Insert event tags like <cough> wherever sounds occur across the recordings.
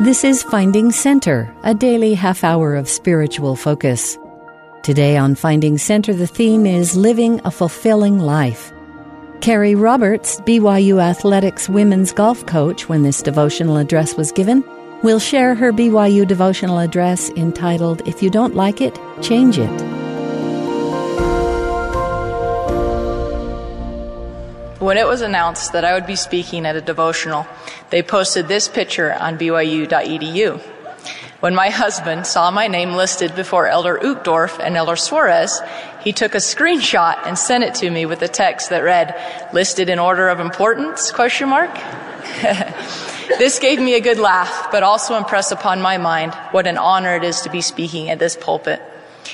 This is Finding Center, a daily half hour of spiritual focus. Today on Finding Center, the theme is Living a Fulfilling Life. Carrie Roberts, BYU Athletics women's golf coach, when this devotional address was given, will share her BYU devotional address entitled, If You Don't Like It, Change It. When it was announced that I would be speaking at a devotional, they posted this picture on BYU.edu. When my husband saw my name listed before Elder Uchtdorf and Elder Soares, he took a screenshot and sent it to me with a text that read, listed in order of importance, question mark? <laughs> this gave me a good laugh, but also impressed upon my mind what an honor it is to be speaking at this pulpit.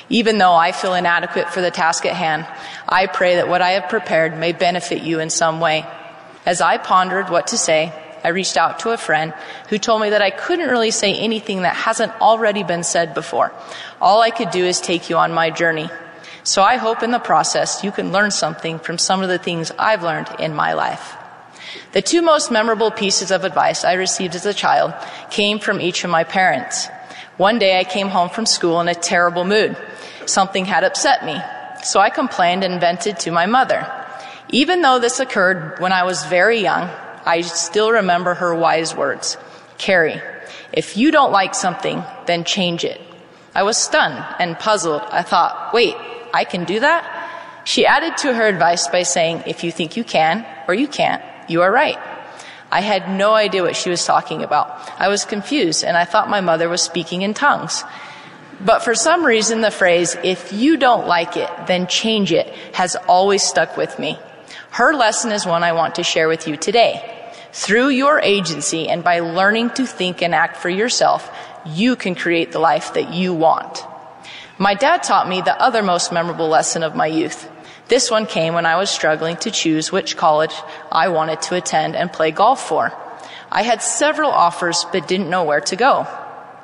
Even though I feel inadequate for the task at hand, I pray that what I have prepared may benefit you in some way. As I pondered what to say, I reached out to a friend who told me that I couldn't really say anything that hasn't already been said before. All I could do is take you on my journey. So I hope in the process you can learn something from some of the things I've learned in my life. The two most memorable pieces of advice I received as a child came from each of my parents. One day I came home from school in a terrible mood. Something had upset me. So I complained and vented to my mother. Even though this occurred when I was very young, I still remember her wise words. Carrie, if you don't like something, then change it. I was stunned and puzzled. I thought, wait, I can do that? She added to her advice by saying, if you think you can or you can't, you are right. I had no idea what she was talking about. I was confused and I thought my mother was speaking in tongues. But for some reason, the phrase, if you don't like it, then change it, has always stuck with me. Her lesson is one I want to share with you today. Through your agency and by learning to think and act for yourself, you can create the life that you want. My dad taught me the other most memorable lesson of my youth. This one came when I was struggling to choose which college I wanted to attend and play golf for. I had several offers but didn't know where to go.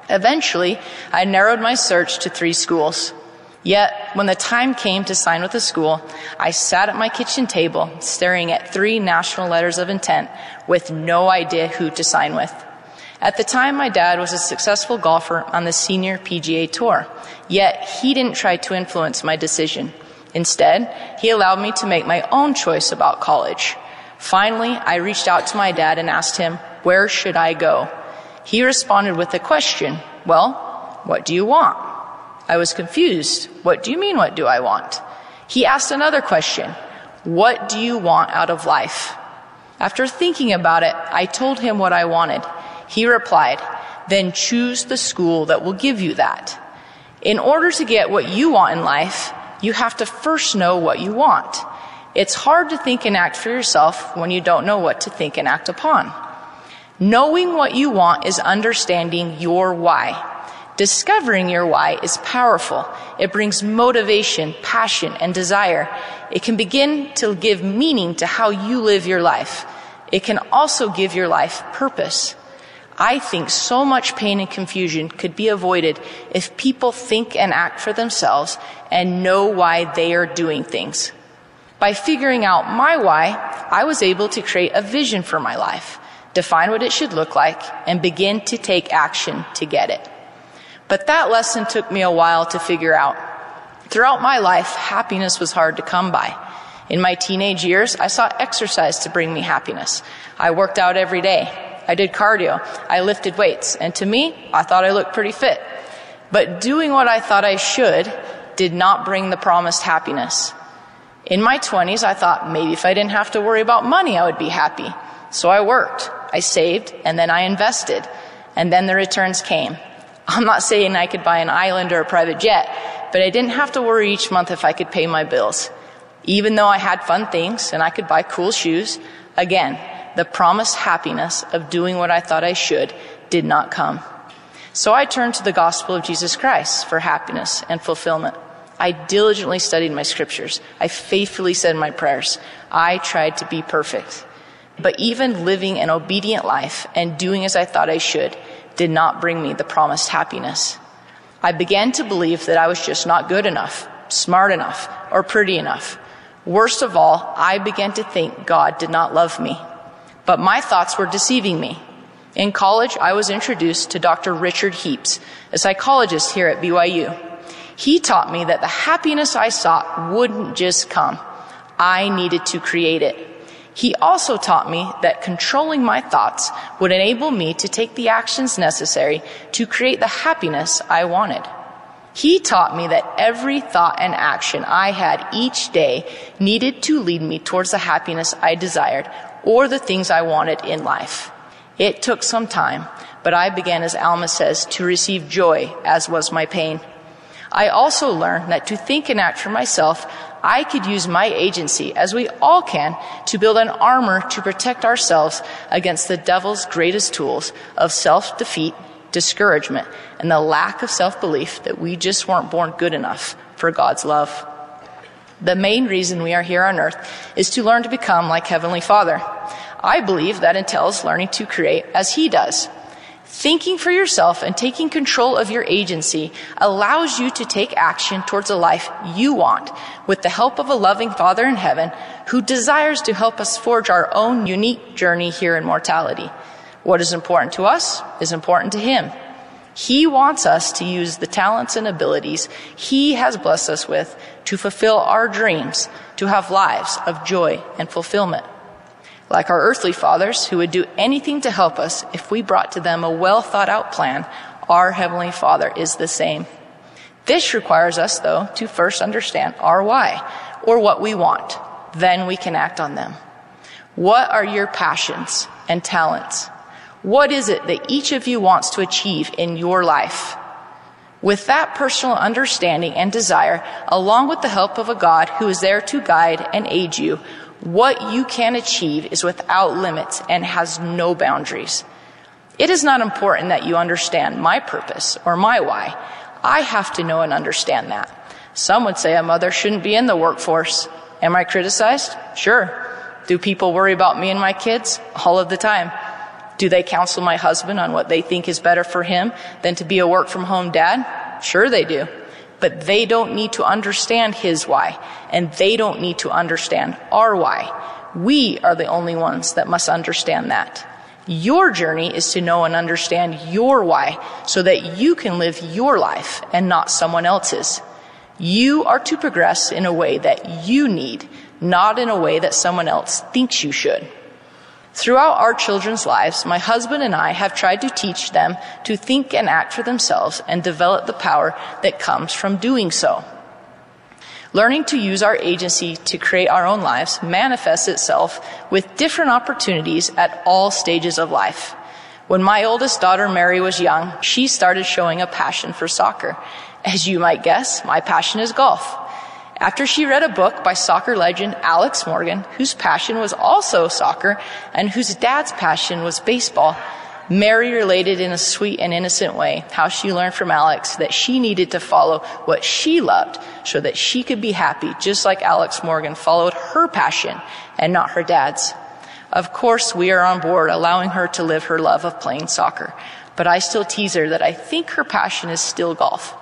Eventually, I narrowed my search to three schools. Yet, when the time came to sign with the school, I sat at my kitchen table staring at three national letters of intent with no idea who to sign with. At the time, my dad was a successful golfer on the senior PGA tour, yet he didn't try to influence my decision. Instead, he allowed me to make my own choice about college. Finally, I reached out to my dad and asked him, where should I go? He responded with a question, well, what do you want? I was confused. What do you mean, what do I want? He asked another question. What do you want out of life? After thinking about it, I told him what I wanted. He replied, then choose the school that will give you that. In order to get what you want in life, you have to first know what you want. It's hard to think and act for yourself when you don't know what to think and act upon. Knowing what you want is understanding your why. Discovering your why is powerful. It brings motivation, passion, and desire. It can begin to give meaning to how you live your life. It can also give your life purpose. I think so much pain and confusion could be avoided if people think and act for themselves and know why they are doing things. By figuring out my why, I was able to create a vision for my life, define what it should look like, and begin to take action to get it. But that lesson took me a while to figure out. Throughout my life, happiness was hard to come by. In my teenage years, I sought exercise to bring me happiness. I worked out every day. I did cardio. I lifted weights. And to me, I thought I looked pretty fit. But doing what I thought I should did not bring the promised happiness. In my 20s, I thought maybe if I didn't have to worry about money, I would be happy. So I worked, I saved, and then I invested. And then the returns came. <laughs> I'm not saying I could buy an island or a private jet, but I didn't have to worry each month if I could pay my bills. Even though I had fun things and I could buy cool shoes, again, the promised happiness of doing what I thought I should did not come. So I turned to the gospel of Jesus Christ for happiness and fulfillment. I diligently studied my scriptures. I faithfully said my prayers. I tried to be perfect. But even living an obedient life and doing as I thought I should did not bring me the promised happiness. I began to believe that I was just not good enough, smart enough, or pretty enough. Worst of all, I began to think God did not love me. But my thoughts were deceiving me. In college, I was introduced to Dr. Richard Heaps, a psychologist here at BYU. He taught me that the happiness I sought wouldn't just come. I needed to create it. He also taught me that controlling my thoughts would enable me to take the actions necessary to create the happiness I wanted. He taught me that every thought and action I had each day needed to lead me towards the happiness I desired or the things I wanted in life. It took some time, but I began, as Alma says, to receive joy, as was my pain. I also learned that to think and act for myself, I could use my agency, as we all can, to build an armor to protect ourselves against the devil's greatest tools of self defeat discouragement, and the lack of self belief that we just weren't born good enough for God's love. The main reason we are here on earth is to learn to become like Heavenly Father. I believe that entails learning to create as He does. Thinking for yourself and taking control of your agency allows you to take action towards a life you want with the help of a loving Father in heaven who desires to help us forge our own unique journey here in mortality. What is important to us is important to Him. He wants us to use the talents and abilities He has blessed us with to fulfill our dreams, to have lives of joy and fulfillment. Like our earthly fathers, who would do anything to help us if we brought to them a well thought out plan, our Heavenly Father is the same. This requires us, though, to first understand our why, or what we want. Then we can act on them. What are your passions and talents? What is it that each of you wants to achieve in your life? With that personal understanding and desire, along with the help of a God who is there to guide and aid you, what you can achieve is without limits and has no boundaries. It is not important that you understand my purpose or my why. I have to know and understand that. Some would say a mother shouldn't be in the workforce. Am I criticized? Sure. Do people worry about me and my kids? All of the time. Do they counsel my husband on what they think is better for him than to be a work from home dad? Sure they do. But they don't need to understand his why, and they don't need to understand our why. We are the only ones that must understand that. Your journey is to know and understand your why so that you can live your life and not someone else's. You are to progress in a way that you need, not in a way that someone else thinks you should. Throughout our children's lives, my husband and I have tried to teach them to think and act for themselves and develop the power that comes from doing so. Learning to use our agency to create our own lives manifests itself with different opportunities at all stages of life. When my oldest daughter Mary was young, she started showing a passion for soccer. As you might guess, my passion is golf. After she read a book by soccer legend Alex Morgan, whose passion was also soccer and whose dad's passion was baseball, Mary related in a sweet and innocent way how she learned from Alex that she needed to follow what she loved so that she could be happy, just like Alex Morgan followed her passion and not her dad's. Of course, we are on board allowing her to live her love of playing soccer, but I still tease her that I think her passion is still golf.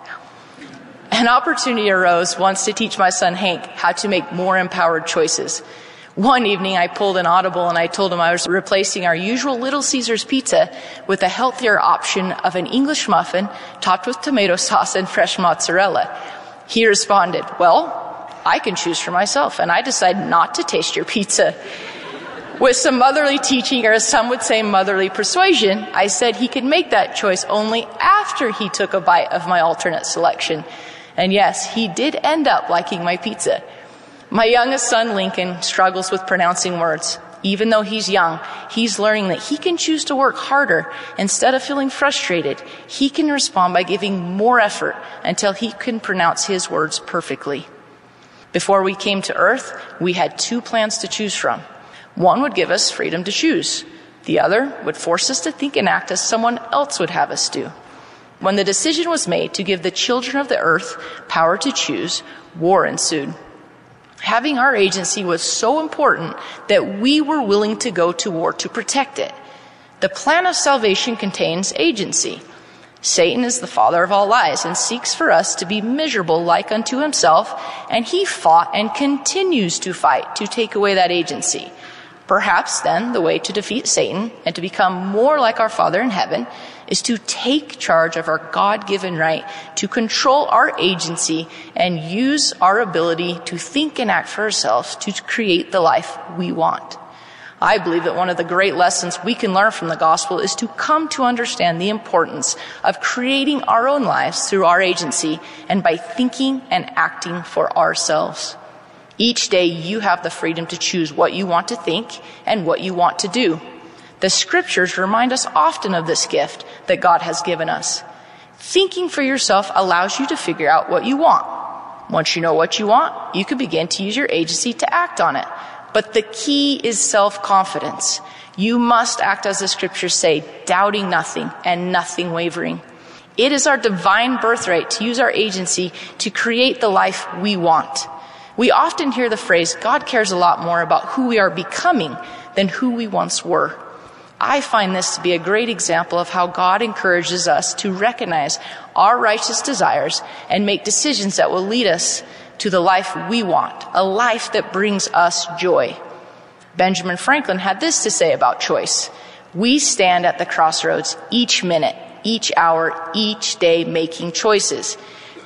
An opportunity arose once to teach my son Hank how to make more empowered choices. One evening I pulled an audible and I told him I was replacing our usual Little Caesars pizza with a healthier option of an English muffin topped with tomato sauce and fresh mozzarella. He responded, well, I can choose for myself and I decide not to taste your pizza. With some motherly teaching, or as some would say, motherly persuasion, I said he could make that choice only after he took a bite of my alternate selection. And yes, he did end up liking my pizza. My youngest son, Lincoln, struggles with pronouncing words. Even though he's young, he's learning that he can choose to work harder. Instead of feeling frustrated, he can respond by giving more effort until he can pronounce his words perfectly. Before we came to earth, we had two plans to choose from. One would give us freedom to choose. The other would force us to think and act as someone else would have us do. When the decision was made to give the children of the earth power to choose, war ensued. Having our agency was so important that we were willing to go to war to protect it. The plan of salvation contains agency. Satan is the father of all lies and seeks for us to be miserable like unto himself, and he fought and continues to fight to take away that agency. Perhaps then the way to defeat Satan and to become more like our Father in heaven is to take charge of our God given right to control our agency and use our ability to think and act for ourselves to create the life we want. I believe that one of the great lessons we can learn from the gospel is to come to understand the importance of creating our own lives through our agency and by thinking and acting for ourselves. Each day you have the freedom to choose what you want to think and what you want to do. The scriptures remind us often of this gift that God has given us. Thinking for yourself allows you to figure out what you want. Once you know what you want, you can begin to use your agency to act on it. But the key is self-confidence. You must act as the scriptures say, doubting nothing and nothing wavering. It is our divine birthright to use our agency to create the life we want. We often hear the phrase, God cares a lot more about who we are becoming than who we once were. I find this to be a great example of how God encourages us to recognize our righteous desires and make decisions that will lead us to the life we want, a life that brings us joy. Benjamin Franklin had this to say about choice. We stand at the crossroads each minute, each hour, each day making choices.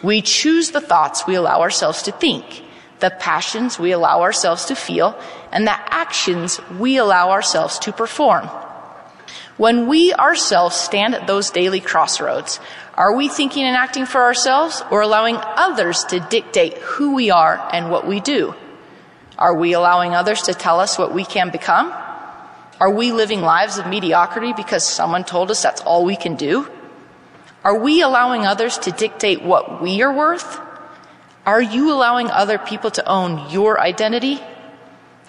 We choose the thoughts we allow ourselves to think, the passions we allow ourselves to feel, and the actions we allow ourselves to perform. When we ourselves stand at those daily crossroads, are we thinking and acting for ourselves or allowing others to dictate who we are and what we do? Are we allowing others to tell us what we can become? Are we living lives of mediocrity because someone told us that's all we can do? Are we allowing others to dictate what we are worth? Are you allowing other people to own your identity?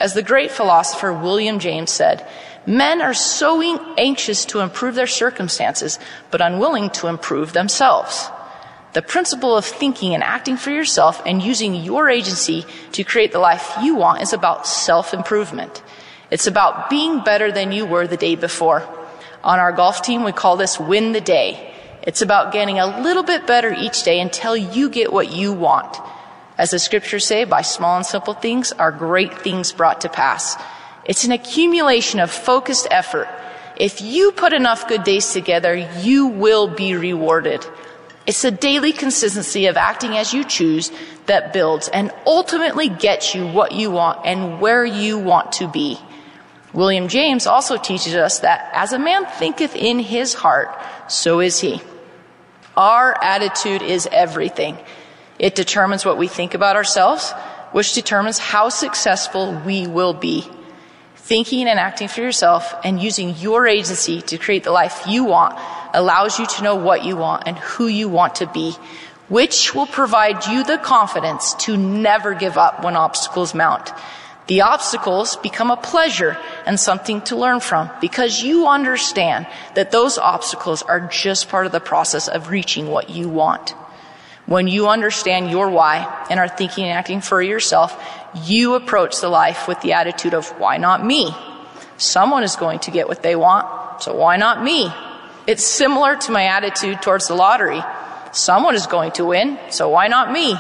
As the great philosopher William James said, Men are so anxious to improve their circumstances, but unwilling to improve themselves. The principle of thinking and acting for yourself and using your agency to create the life you want is about self-improvement. It's about being better than you were the day before. On our golf team, we call this win the day. It's about getting a little bit better each day until you get what you want. As the scriptures say, by small and simple things are great things brought to pass. It's an accumulation of focused effort. If you put enough good days together, you will be rewarded. It's the daily consistency of acting as you choose that builds and ultimately gets you what you want and where you want to be. William James also teaches us that as a man thinketh in his heart, so is he. Our attitude is everything. It determines what we think about ourselves, which determines how successful we will be thinking and acting for yourself and using your agency to create the life you want allows you to know what you want and who you want to be, which will provide you the confidence to never give up when obstacles mount. The obstacles become a pleasure and something to learn from because you understand that those obstacles are just part of the process of reaching what you want. When you understand your why and are thinking and acting for yourself, you approach the life with the attitude of, why not me? Someone is going to get what they want, so why not me? It's similar to my attitude towards the lottery. Someone is going to win, so why not me?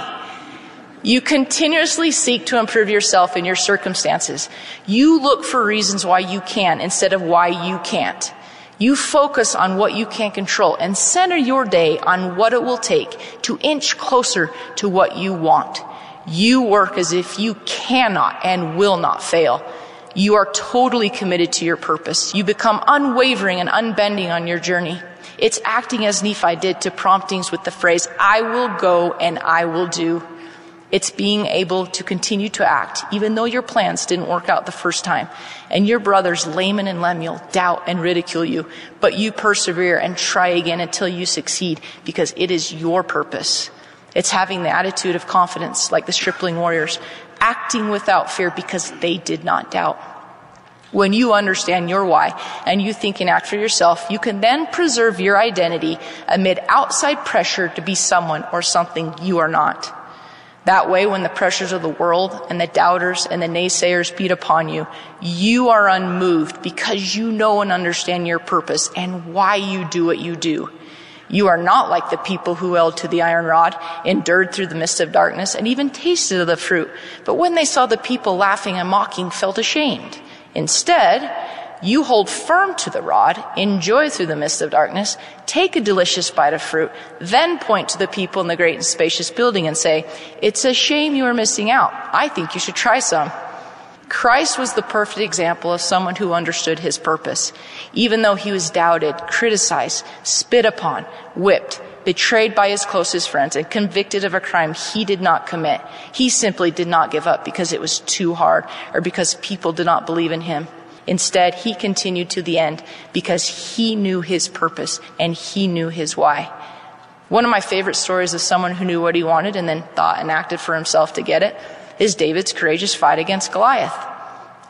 You continuously seek to improve yourself in your circumstances. You look for reasons why you can instead of why you can't. You focus on what you can control and center your day on what it will take to inch closer to what you want. You work as if you cannot and will not fail. You are totally committed to your purpose. You become unwavering and unbending on your journey. It's acting as Nephi did to promptings with the phrase, I will go and I will do. It's being able to continue to act, even though your plans didn't work out the first time. And your brothers, Laman and Lemuel, doubt and ridicule you. But you persevere and try again until you succeed because it is your purpose. It's having the attitude of confidence like the stripling warriors, acting without fear because they did not doubt. When you understand your why and you think and act for yourself, you can then preserve your identity amid outside pressure to be someone or something you are not. That way, when the pressures of the world and the doubters and the naysayers beat upon you, you are unmoved because you know and understand your purpose and why you do what you do. You are not like the people who held to the iron rod, endured through the mist of darkness, and even tasted of the fruit. But when they saw the people laughing and mocking, felt ashamed. Instead, you hold firm to the rod, enjoy through the mist of darkness, take a delicious bite of fruit, then point to the people in the great and spacious building and say, It's a shame you are missing out. I think you should try some. Christ was the perfect example of someone who understood his purpose. Even though he was doubted, criticized, spit upon, whipped, betrayed by his closest friends, and convicted of a crime he did not commit, he simply did not give up because it was too hard or because people did not believe in him. Instead, he continued to the end because he knew his purpose and he knew his why. One of my favorite stories of someone who knew what he wanted and then thought and acted for himself to get it is David's courageous fight against Goliath.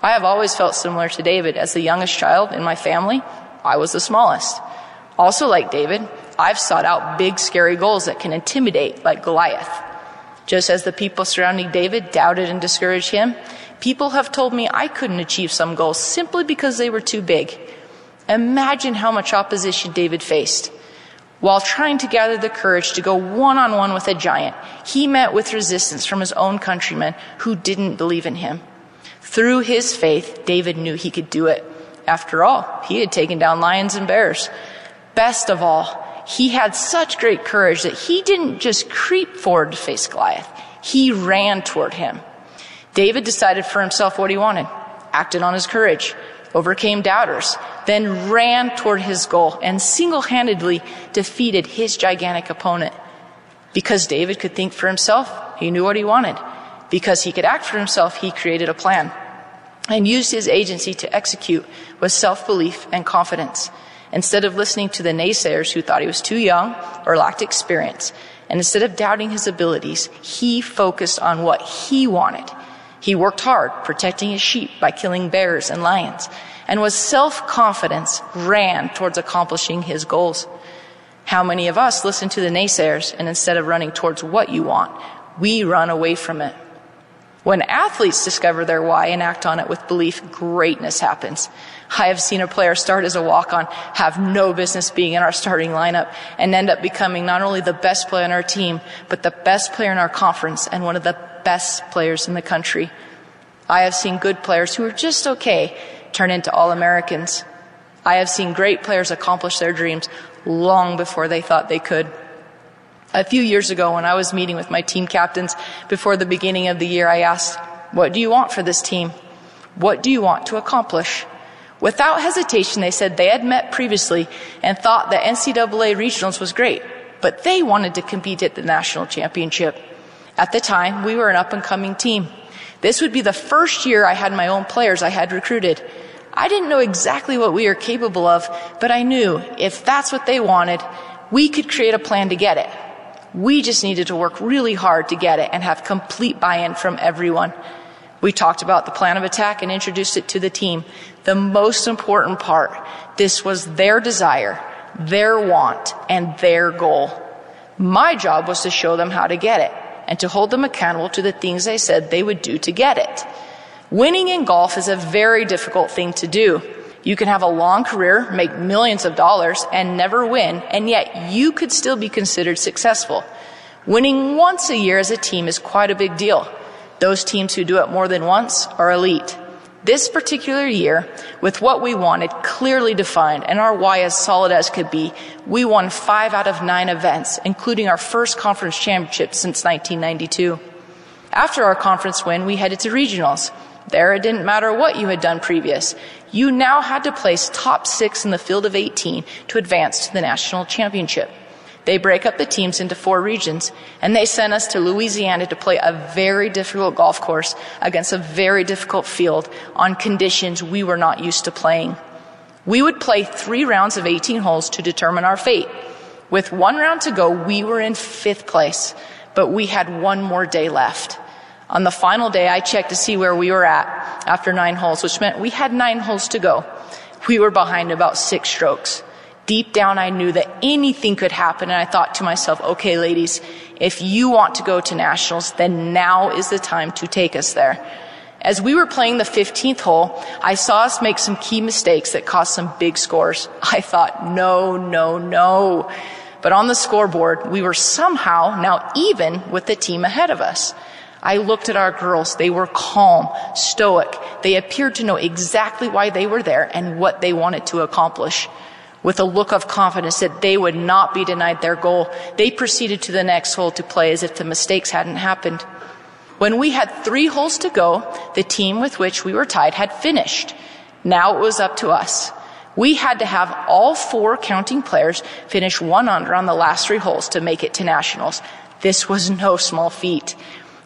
I have always felt similar to David. As the youngest child in my family, I was the smallest. Also, like David, I've sought out big, scary goals that can intimidate, like Goliath. Just as the people surrounding David doubted and discouraged him, people have told me I couldn't achieve some goals simply because they were too big. Imagine how much opposition David faced. While trying to gather the courage to go one on one with a giant, he met with resistance from his own countrymen who didn't believe in him. Through his faith, David knew he could do it. After all, he had taken down lions and bears. Best of all, he had such great courage that he didn't just creep forward to face Goliath. He ran toward him. David decided for himself what he wanted, acted on his courage, overcame doubters, then ran toward his goal and single-handedly defeated his gigantic opponent. Because David could think for himself, he knew what he wanted. Because he could act for himself, he created a plan and used his agency to execute with self-belief and confidence. Instead of listening to the naysayers who thought he was too young or lacked experience, and instead of doubting his abilities, he focused on what he wanted. He worked hard protecting his sheep by killing bears and lions and with self-confidence ran towards accomplishing his goals. How many of us listen to the naysayers and instead of running towards what you want, we run away from it? When athletes discover their why and act on it with belief, greatness happens. I have seen a player start as a walk-on, have no business being in our starting lineup, and end up becoming not only the best player on our team, but the best player in our conference and one of the best players in the country. I have seen good players who are just okay turn into All Americans. I have seen great players accomplish their dreams long before they thought they could. A few years ago, when I was meeting with my team captains before the beginning of the year, I asked, What do you want for this team? What do you want to accomplish? Without hesitation, they said they had met previously and thought that NCAA regionals was great, but they wanted to compete at the national championship. At the time, we were an up and coming team. This would be the first year I had my own players I had recruited. I didn't know exactly what we were capable of, but I knew if that's what they wanted, we could create a plan to get it. We just needed to work really hard to get it and have complete buy-in from everyone. We talked about the plan of attack and introduced it to the team. The most important part, this was their desire, their want, and their goal. My job was to show them how to get it and to hold them accountable to the things they said they would do to get it. Winning in golf is a very difficult thing to do. You can have a long career, make millions of dollars, and never win, and yet you could still be considered successful. Winning once a year as a team is quite a big deal. Those teams who do it more than once are elite. This particular year, with what we wanted clearly defined and our why as solid as could be, we won five out of nine events, including our first conference championship since 1992. After our conference win, we headed to regionals. There, it didn't matter what you had done previous. You now had to place top six in the field of 18 to advance to the national championship. They break up the teams into four regions, and they sent us to Louisiana to play a very difficult golf course against a very difficult field on conditions we were not used to playing. We would play three rounds of 18 holes to determine our fate. With one round to go, we were in fifth place, but we had one more day left. On the final day, I checked to see where we were at after nine holes, which meant we had nine holes to go. We were behind about six strokes deep down I knew that anything could happen. And I thought to myself, okay, ladies, if you want to go to nationals, then now is the time to take us there. As we were playing the 15th hole, I saw us make some key mistakes that cost some big scores. <laughs> I thought, no, no, no. But on the scoreboard, we were somehow now even with the team ahead of us. I looked at our girls. They were calm, stoic. They appeared to know exactly why they were there and what they wanted to accomplish. With a look of confidence that they would not be denied their goal, they proceeded to the next hole to play as if the mistakes hadn't happened. When we had three holes to go, the team with which we were tied had finished. Now it was up to us. We had to have all four counting players finish one under on the last three holes to make it to nationals. This was no small feat.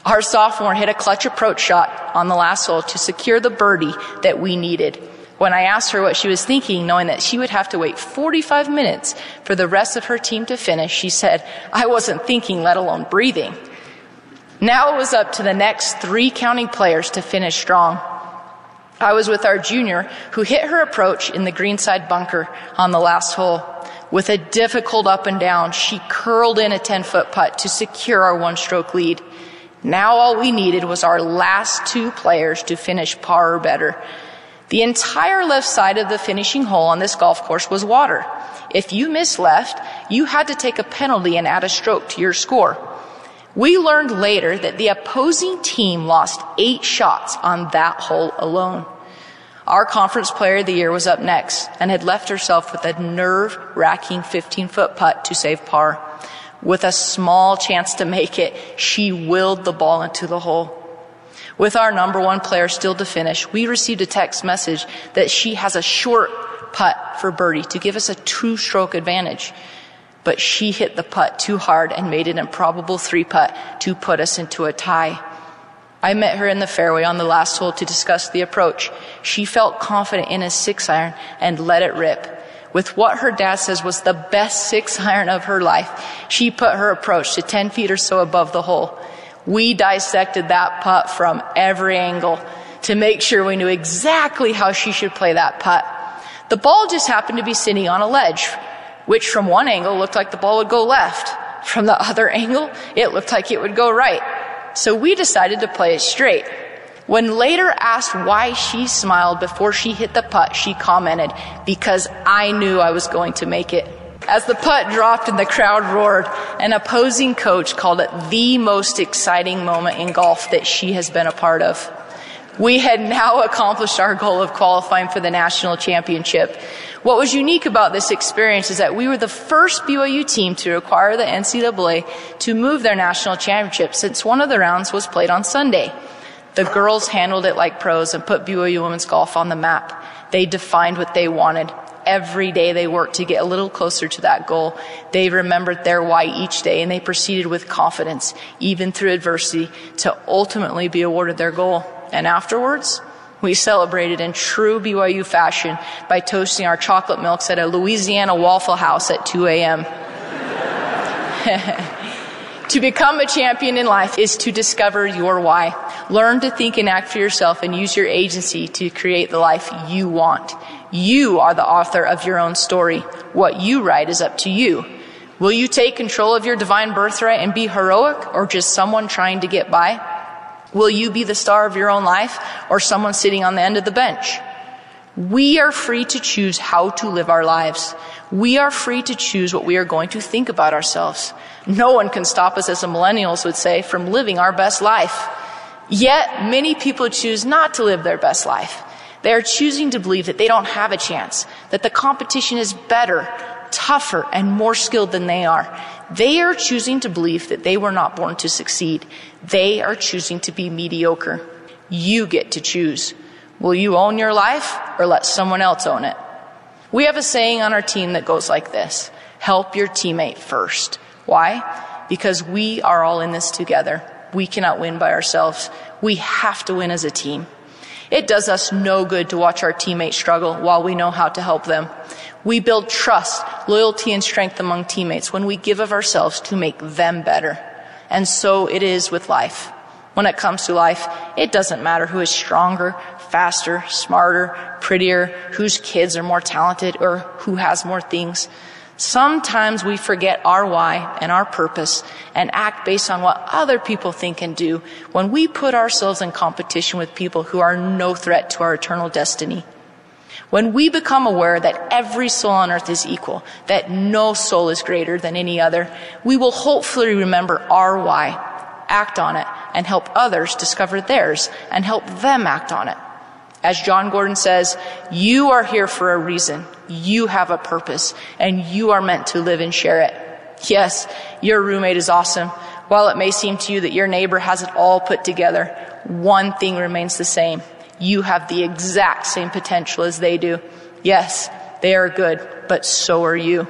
Our sophomore hit a clutch approach shot on the last hole to secure the birdie that we needed. When I asked her what she was thinking, knowing that she would have to wait 45 minutes for the rest of her team to finish, she said, I wasn't thinking, let alone breathing. Now it was up to the next three counting players to finish strong. I was with our junior who hit her approach in the greenside bunker on the last hole. With a difficult up and down, she curled in a 10 foot putt to secure our one stroke lead. Now all we needed was our last two players to finish par or better. The entire left side of the finishing hole on this golf course was water. If you missed left, you had to take a penalty and add a stroke to your score. We learned later that the opposing team lost eight shots on that hole alone. Our conference player of the year was up next and had left herself with a nerve wracking 15 foot putt to save par. With a small chance to make it, she willed the ball into the hole. With our number one player still to finish, we received a text message that she has a short putt for birdie to give us a two stroke advantage. But she hit the putt too hard and made an improbable three putt to put us into a tie. I met her in the fairway on the last hole to discuss the approach. She felt confident in a six iron and let it rip with what her dad says was the best six iron of her life. She put her approach to 10 feet or so above the hole. We dissected that putt from every angle to make sure we knew exactly how she should play that putt. The ball just happened to be sitting on a ledge, which from one angle looked like the ball would go left. From the other angle, it looked like it would go right. So we decided to play it straight. When later asked why she smiled before she hit the putt, she commented, because I knew I was going to make it. As the putt dropped and the crowd roared, an opposing coach called it the most exciting moment in golf that she has been a part of. We had now <laughs> accomplished our goal of qualifying for the national championship. What was unique about this experience is that we were the first BYU team to require the NCAA to move their national championship since one of the rounds was played on Sunday. The girls handled it like pros and put BYU women's golf on the map. They defined what they wanted. Every day they worked to get a little closer to that goal. They remembered their why each day and they proceeded with confidence, even through adversity, to ultimately be awarded their goal. And afterwards, we celebrated in true BYU fashion by toasting our chocolate milks at a Louisiana Waffle House at 2 a.m. <laughs> To become a champion in life is to discover your why. Learn to think and act for yourself and use your agency to create the life you want. You are the author of your own story. What you write is up to you. Will you take control of your divine birthright and be heroic or just someone trying to get by? Will you be the star of your own life or someone sitting on the end of the bench? We are free to choose how to live our lives. We are free to choose what we are going to think about ourselves. No one can stop us, as the millennials would say, from living our best life. Yet, many people choose not to live their best life. They are choosing to believe that they don't have a chance, that the competition is better, tougher, and more skilled than they are. They are choosing to believe that they were not born to succeed. They are choosing to be mediocre. You get to choose. Will you own your life or let someone else own it? We have a saying on our team that goes like this help your teammate first. Why? Because we are all in this together. We cannot win by ourselves. We have to win as a team. It does us no good to watch our teammates struggle while we know how to help them. We build trust, loyalty, and strength among teammates when we give of ourselves to make them better. And so it is with life. When it comes to life, it doesn't matter who is stronger, faster, smarter, prettier, whose kids are more talented, or who has more things. Sometimes we forget our why and our purpose and act based on what other people think and do when we put ourselves in competition with people who are no threat to our eternal destiny. When we become aware that every soul on earth is equal, that no soul is greater than any other, we will hopefully remember our why, act on it, and help others discover theirs and help them act on it. As Jon Gordon says, you are here for a reason. You have a purpose and you are meant to live and share it. Yes, your roommate is awesome. While it may seem to you that your neighbor has it all put together, one thing remains the same. You have the exact same potential as they do. Yes, they are good, but so are you.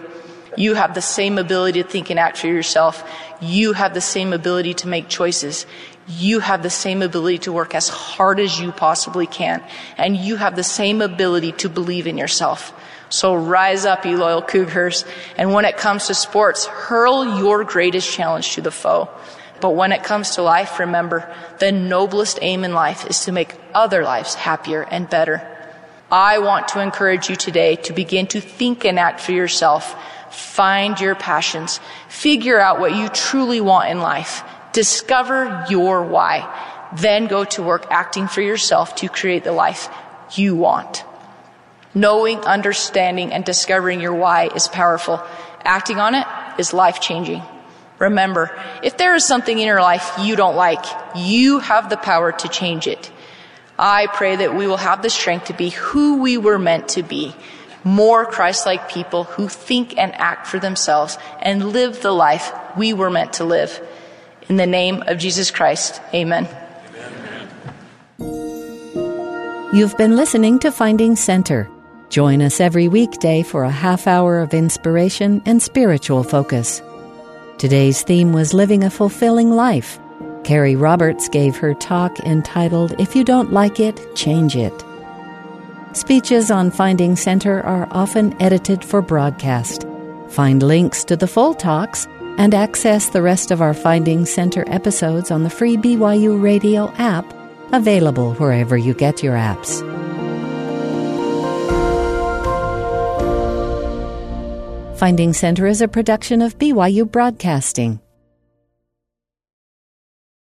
You have the same ability to think and act for yourself. You have the same ability to make choices. You have the same ability to work as hard as you possibly can. And you have the same ability to believe in yourself. So rise up, you loyal Cougars. And when it comes to sports, hurl your greatest challenge to the foe. But when it comes to life, remember, the noblest aim in life is to make other lives happier and better. I want to encourage you today to begin to think and act for yourself. Find your passions. Figure out what you truly want in life. Discover your why. Then go to work acting for yourself to create the life you want. Knowing, understanding, and discovering your why is powerful. Acting on it is life changing. Remember, if there is something in your life you don't like, you have the power to change it. I pray that we will have the strength to be who we were meant to be. More Christ-like people who think and act for themselves and live the life we were meant to live. In the name of Jesus Christ, amen. You've been listening to Finding Center. Join us every weekday for a half hour of inspiration and spiritual focus. Today's theme was Living a Fulfilling Life. Carrie Roberts gave her talk entitled If You Don't Like It, Change It. Speeches on Finding Center are often edited for broadcast. Find links to the full talks and access the rest of our Finding Center episodes on the free BYU Radio app, available wherever you get your apps. Finding Center is a production of BYU Broadcasting.